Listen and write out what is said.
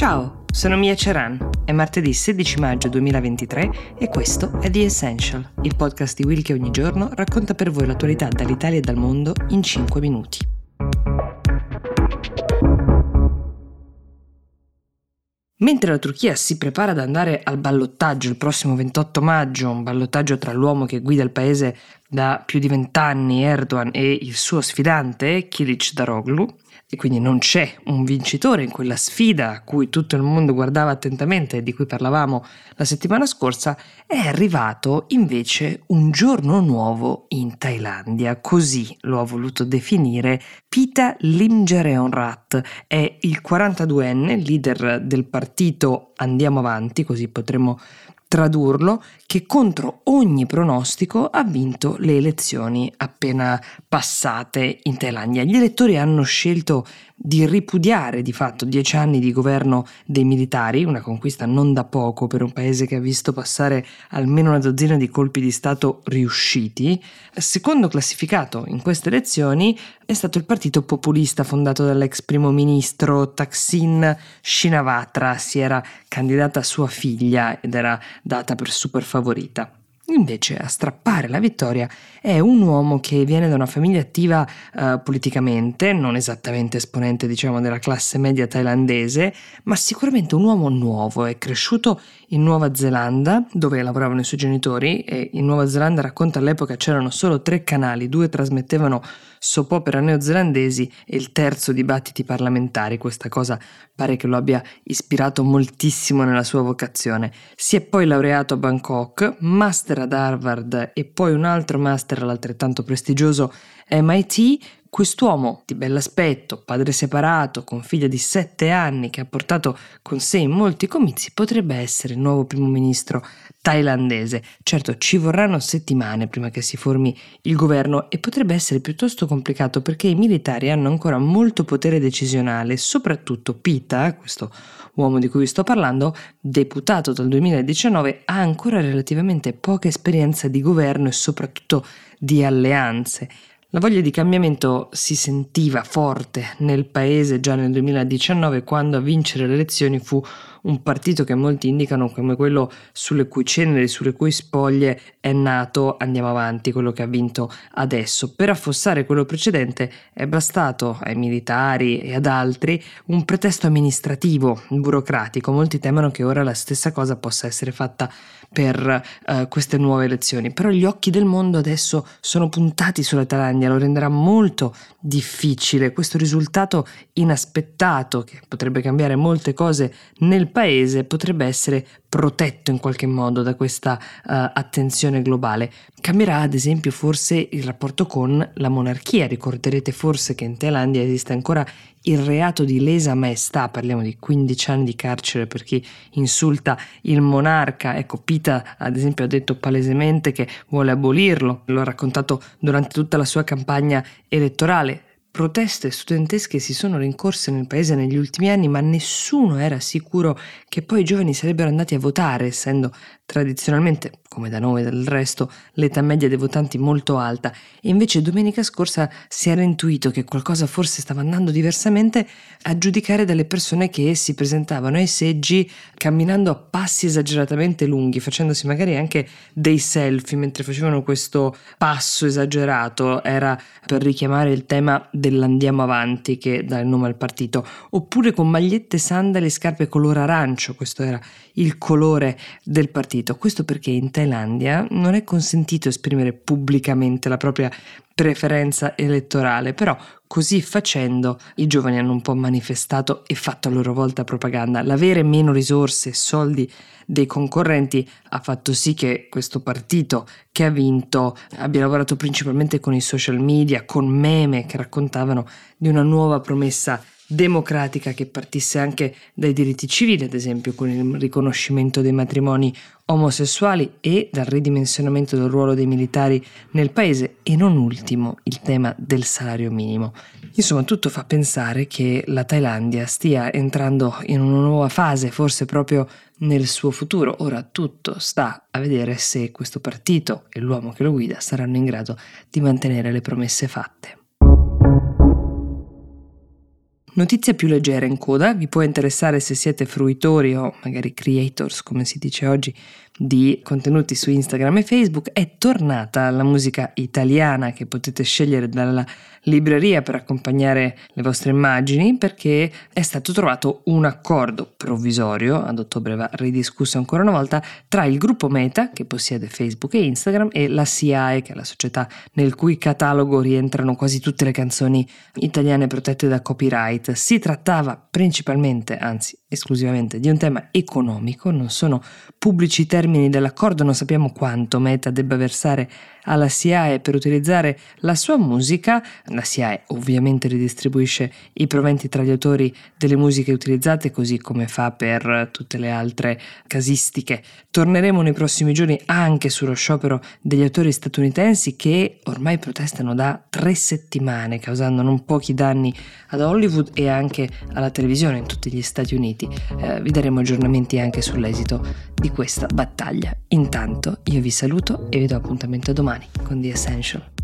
Ciao, sono Mia Ceran. È martedì 16 maggio 2023 e questo è The Essential, il podcast di Will che ogni giorno racconta per voi l'attualità dall'Italia e dal mondo in 5 minuti. Mentre la Turchia si prepara ad andare al ballottaggio il prossimo 28 maggio, un ballottaggio tra l'uomo che guida il paese da più di vent'anni, Erdogan, e il suo sfidante, Kilic Daroglu, e quindi non c'è un vincitore in quella sfida a cui tutto il mondo guardava attentamente e di cui parlavamo la settimana scorsa, è arrivato invece un giorno nuovo in Thailandia, così lo ha voluto definire Pita Limjareonrat, è il 42enne, leader del partito Andiamo Avanti, così potremmo tradurlo, che contro ogni pronostico ha vinto le elezioni appena passate in Thailandia. Gli elettori hanno scelto di ripudiare di fatto dieci anni di governo dei militari, una conquista non da poco per un paese che ha visto passare almeno una dozzina di colpi di Stato riusciti. Secondo classificato in queste elezioni è stato il partito populista fondato dall'ex primo ministro Taksin Shinawatra, si era candidata sua figlia ed era data per super favorita. Invece a strappare la vittoria è un uomo che viene da una famiglia attiva uh, politicamente, non esattamente esponente diciamo della classe media thailandese, ma sicuramente un uomo nuovo, è cresciuto in Nuova Zelanda dove lavoravano i suoi genitori e in Nuova Zelanda racconta all'epoca c'erano solo tre canali, due trasmettevano soap opera neozelandesi e il terzo dibattiti parlamentari, questa cosa pare che lo abbia ispirato moltissimo nella sua vocazione. Si è poi laureato a Bangkok, master ad Harvard e poi un altro master all'altrettanto prestigioso MIT, Quest'uomo di bell'aspetto, padre separato, con figlia di sette anni che ha portato con sé in molti comizi, potrebbe essere il nuovo primo ministro thailandese. Certo, ci vorranno settimane prima che si formi il governo e potrebbe essere piuttosto complicato perché i militari hanno ancora molto potere decisionale, soprattutto Pita, questo uomo di cui vi sto parlando, deputato dal 2019, ha ancora relativamente poca esperienza di governo e soprattutto di alleanze. La voglia di cambiamento si sentiva forte nel paese già nel 2019 quando a vincere le elezioni fu un partito che molti indicano come quello sulle cui ceneri, sulle cui spoglie è nato Andiamo Avanti, quello che ha vinto adesso. Per affossare quello precedente è bastato ai militari e ad altri un pretesto amministrativo, burocratico. Molti temono che ora la stessa cosa possa essere fatta per uh, queste nuove elezioni, però gli occhi del mondo adesso sono puntati sulla Thailandia, lo renderà molto difficile questo risultato inaspettato che potrebbe cambiare molte cose nel paese potrebbe essere protetto in qualche modo da questa uh, attenzione globale. Cambierà ad esempio forse il rapporto con la monarchia, ricorderete forse che in Thailandia esiste ancora il reato di lesa maestà, parliamo di 15 anni di carcere per chi insulta il monarca, ecco Pita ad esempio ha detto palesemente che vuole abolirlo, lo ha raccontato durante tutta la sua campagna elettorale, Proteste studentesche si sono rincorse nel paese negli ultimi anni, ma nessuno era sicuro che poi i giovani sarebbero andati a votare, essendo tradizionalmente, come da noi del resto, l'età media dei votanti molto alta. E invece domenica scorsa si era intuito che qualcosa forse stava andando diversamente a giudicare dalle persone che si presentavano ai seggi camminando a passi esageratamente lunghi, facendosi magari anche dei selfie mentre facevano questo passo esagerato. Era per richiamare il tema dell'andiamo avanti che dà il nome al partito, oppure con magliette, sandali e scarpe color arancio, questo era il colore del partito. Questo perché in Thailandia non è consentito esprimere pubblicamente la propria preferenza elettorale, però così facendo i giovani hanno un po' manifestato e fatto a loro volta propaganda. L'avere meno risorse e soldi dei concorrenti ha fatto sì che questo partito che ha vinto abbia lavorato principalmente con i social media, con meme che raccontavano di una nuova promessa democratica che partisse anche dai diritti civili, ad esempio con il riconoscimento dei matrimoni omosessuali e dal ridimensionamento del ruolo dei militari nel paese e non ultimo il tema del salario minimo. Insomma, tutto fa pensare che la Thailandia stia entrando in una nuova fase, forse proprio nel suo futuro. Ora tutto sta a vedere se questo partito e l'uomo che lo guida saranno in grado di mantenere le promesse fatte. Notizia più leggera in coda, vi può interessare se siete fruitori o magari creators, come si dice oggi, di contenuti su Instagram e Facebook, è tornata la musica italiana che potete scegliere dalla libreria per accompagnare le vostre immagini perché è stato trovato un accordo provvisorio, ad ottobre va ridiscusso ancora una volta, tra il gruppo Meta, che possiede Facebook e Instagram, e la SIAE, che è la società nel cui catalogo rientrano quasi tutte le canzoni italiane protette da copyright. Si trattava principalmente, anzi esclusivamente, di un tema economico, non sono pubblici i termini dell'accordo, non sappiamo quanto Meta debba versare alla SIAE per utilizzare la sua musica. La SIAE ovviamente ridistribuisce i proventi tra gli autori delle musiche utilizzate, così come fa per tutte le altre casistiche. Torneremo nei prossimi giorni anche sullo sciopero degli autori statunitensi che ormai protestano da tre settimane, causando non pochi danni ad Hollywood e anche alla televisione in tutti gli Stati Uniti. Eh, vi daremo aggiornamenti anche sull'esito di questa battaglia. Intanto io vi saluto e vi do appuntamento domani con The Essential.